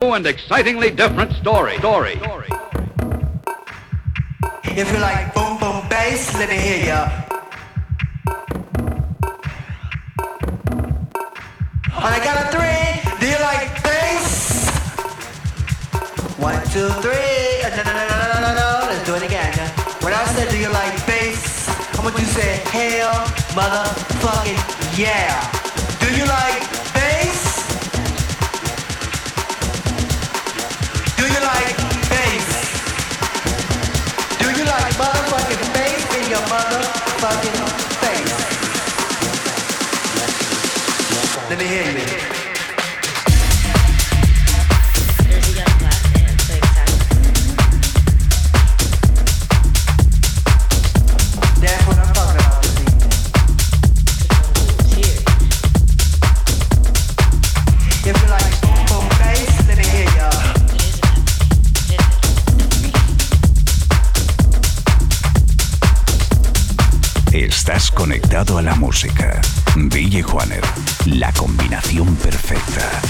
and excitingly different story. Story. If you like boom boom bass, let me hear ya. The count of three, do you like bass? One, two, three. Uh, No, no, no, no, no, no, no. Let's do it again. When I said, do you like bass? I want you to say, hell, motherfucking yeah. Do you like Let me hear you. Música. DJ Juaner, la combinación perfecta.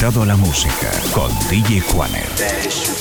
Conectado la música con DJ Juaner.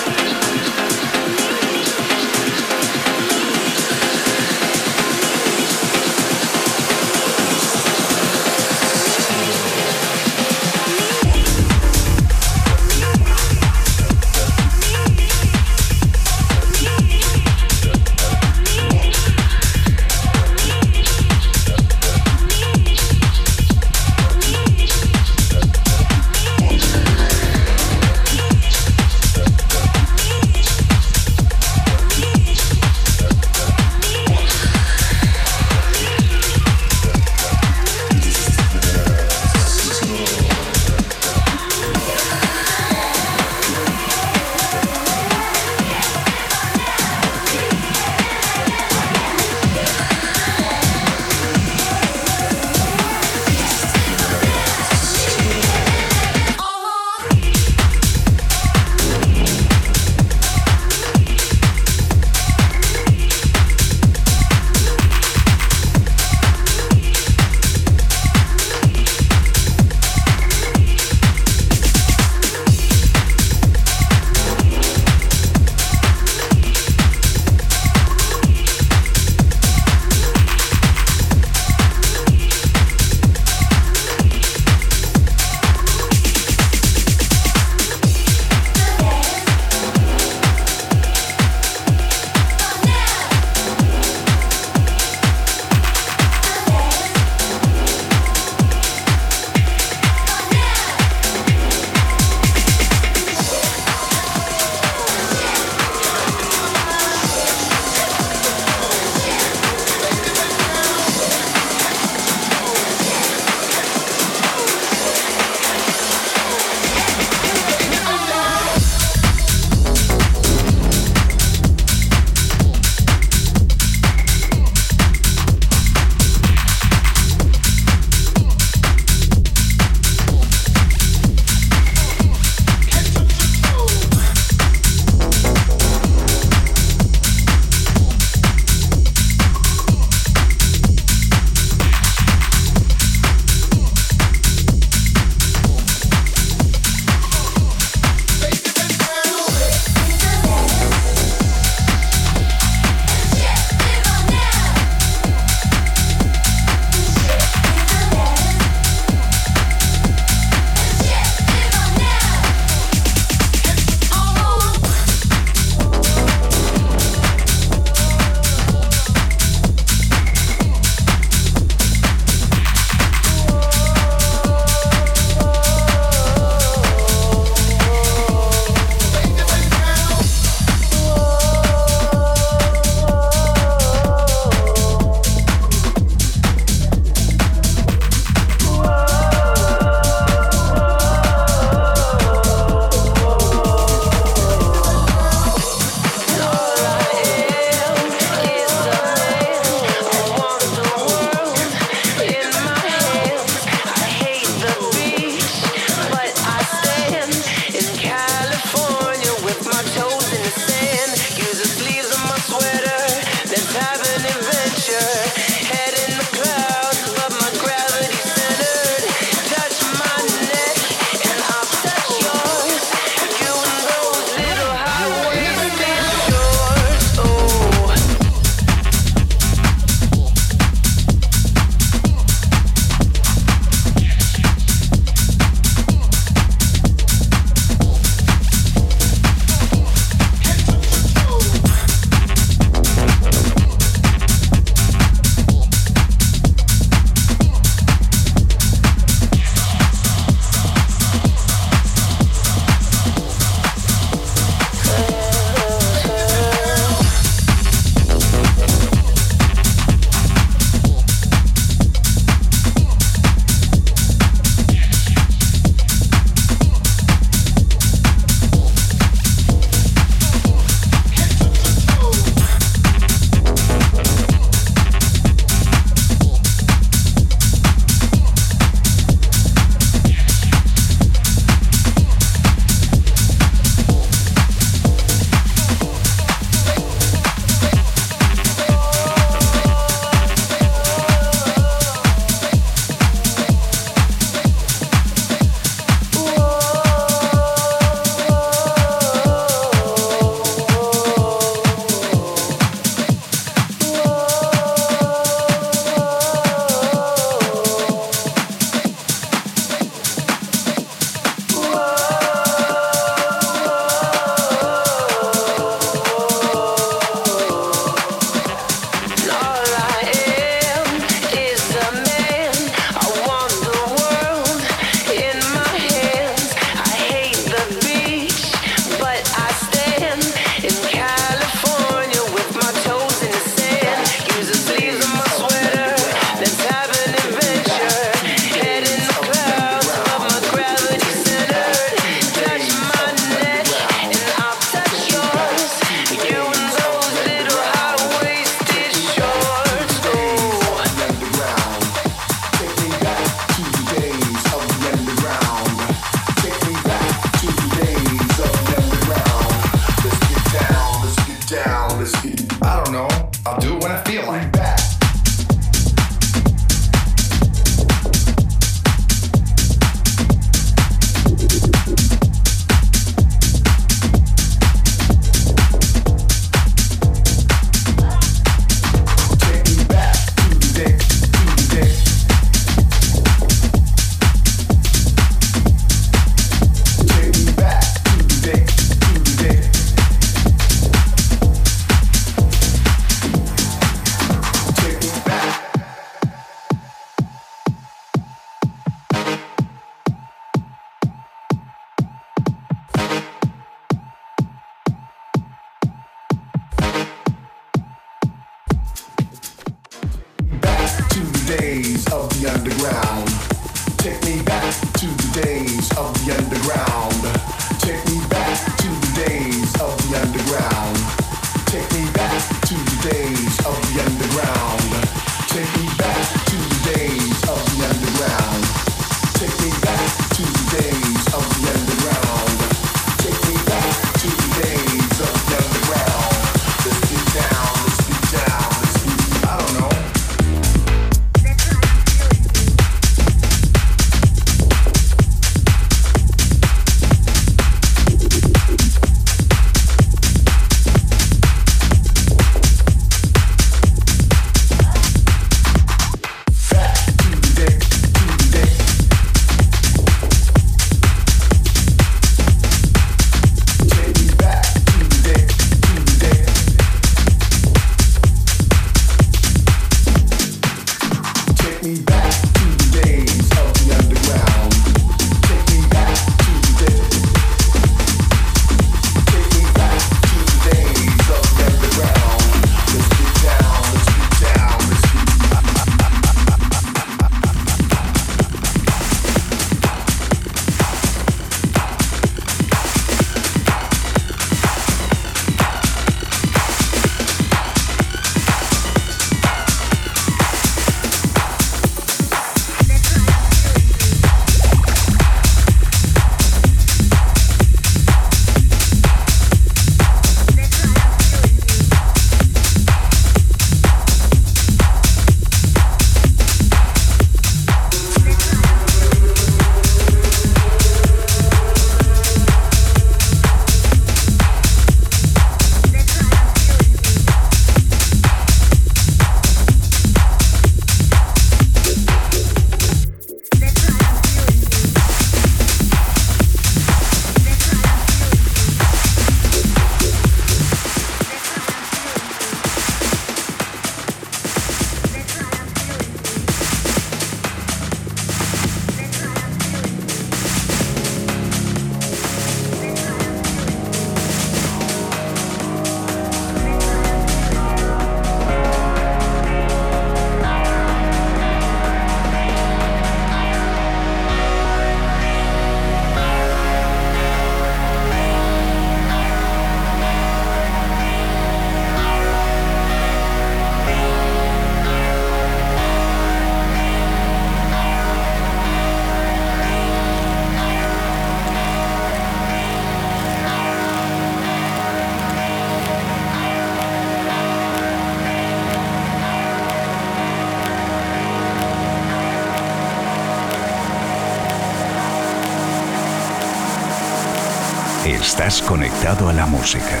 a la música.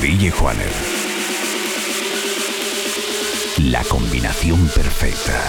DJ Juaner. La combinación perfecta.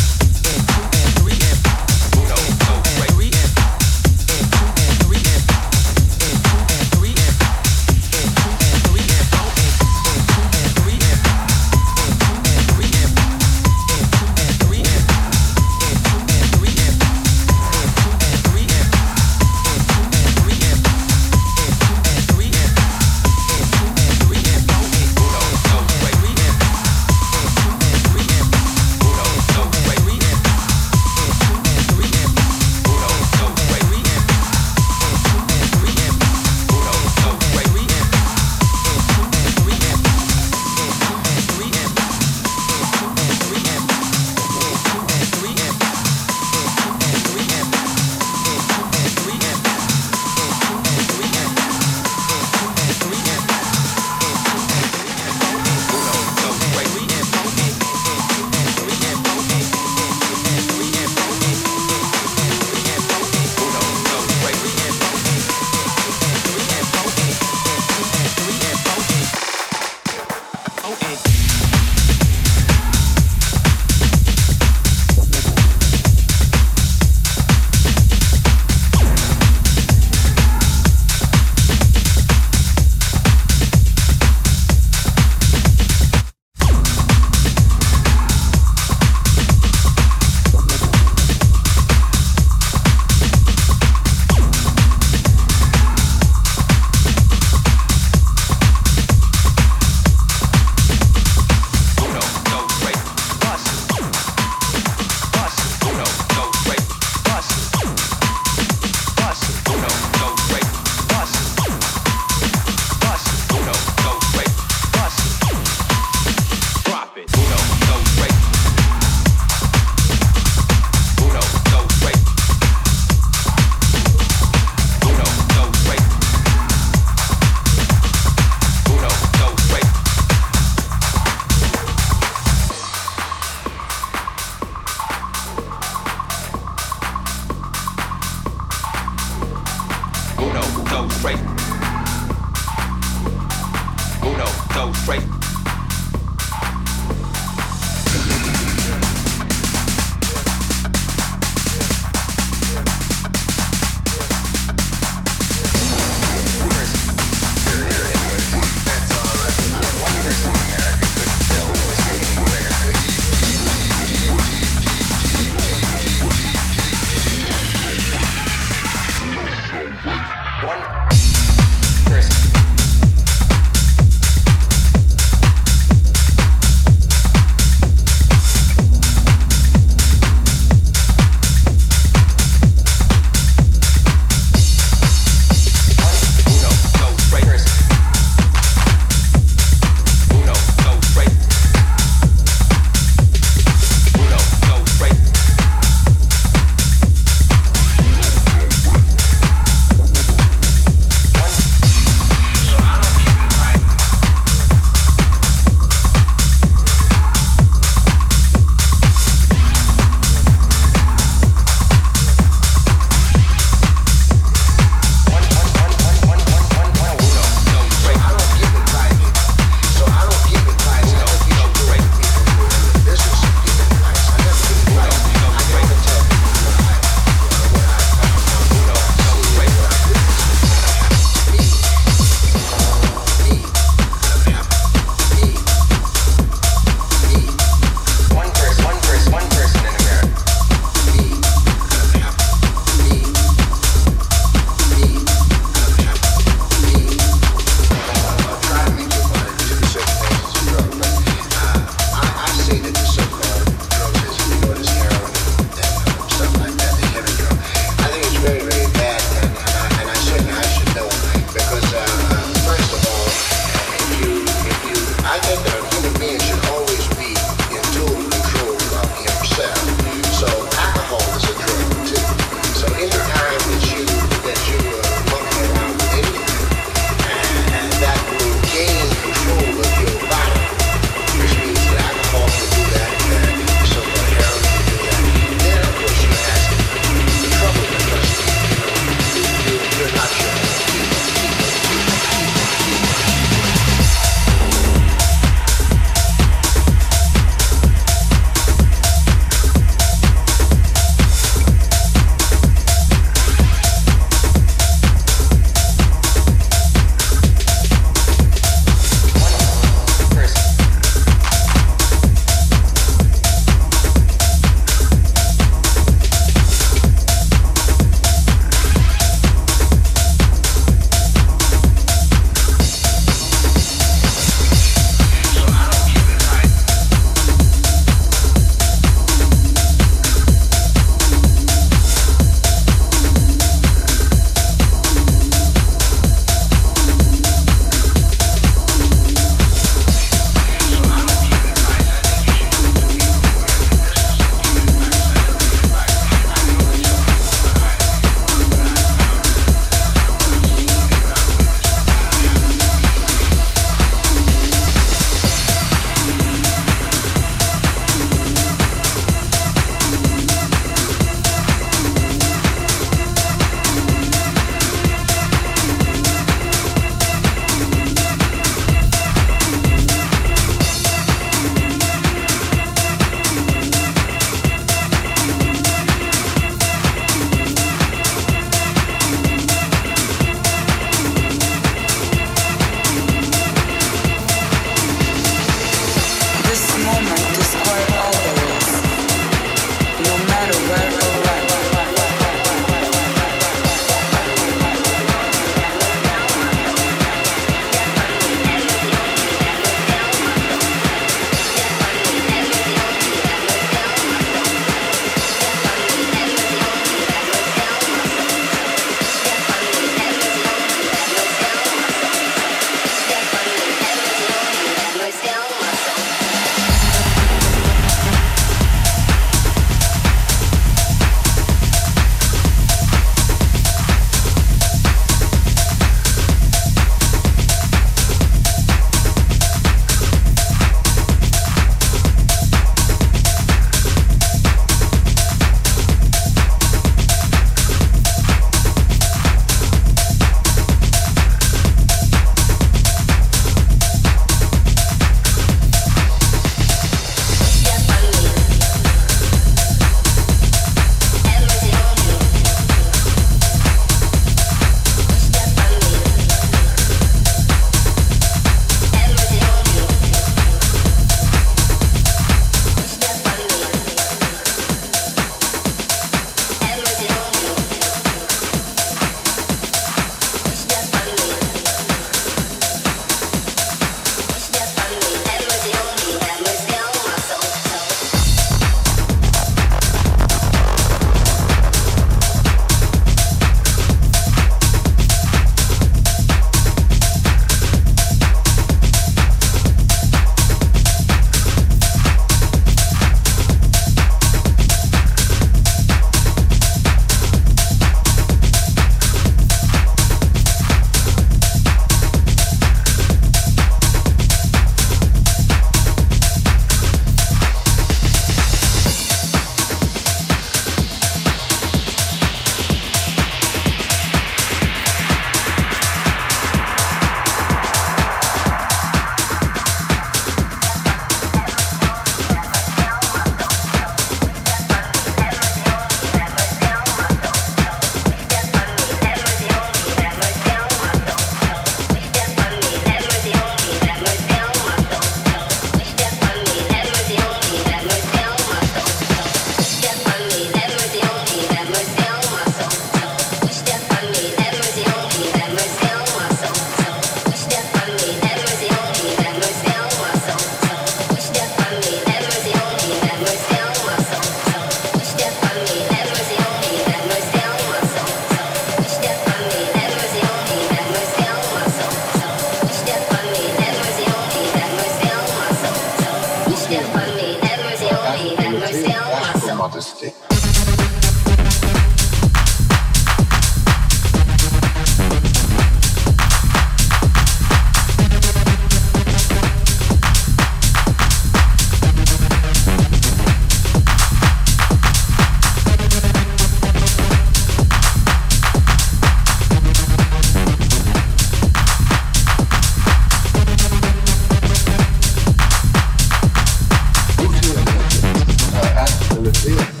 See you.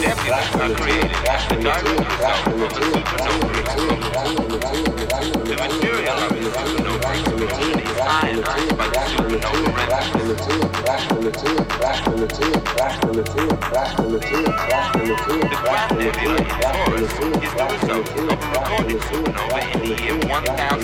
Nebulae are created as the the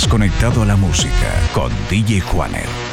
Estás conectado a la música con DJ Juaner.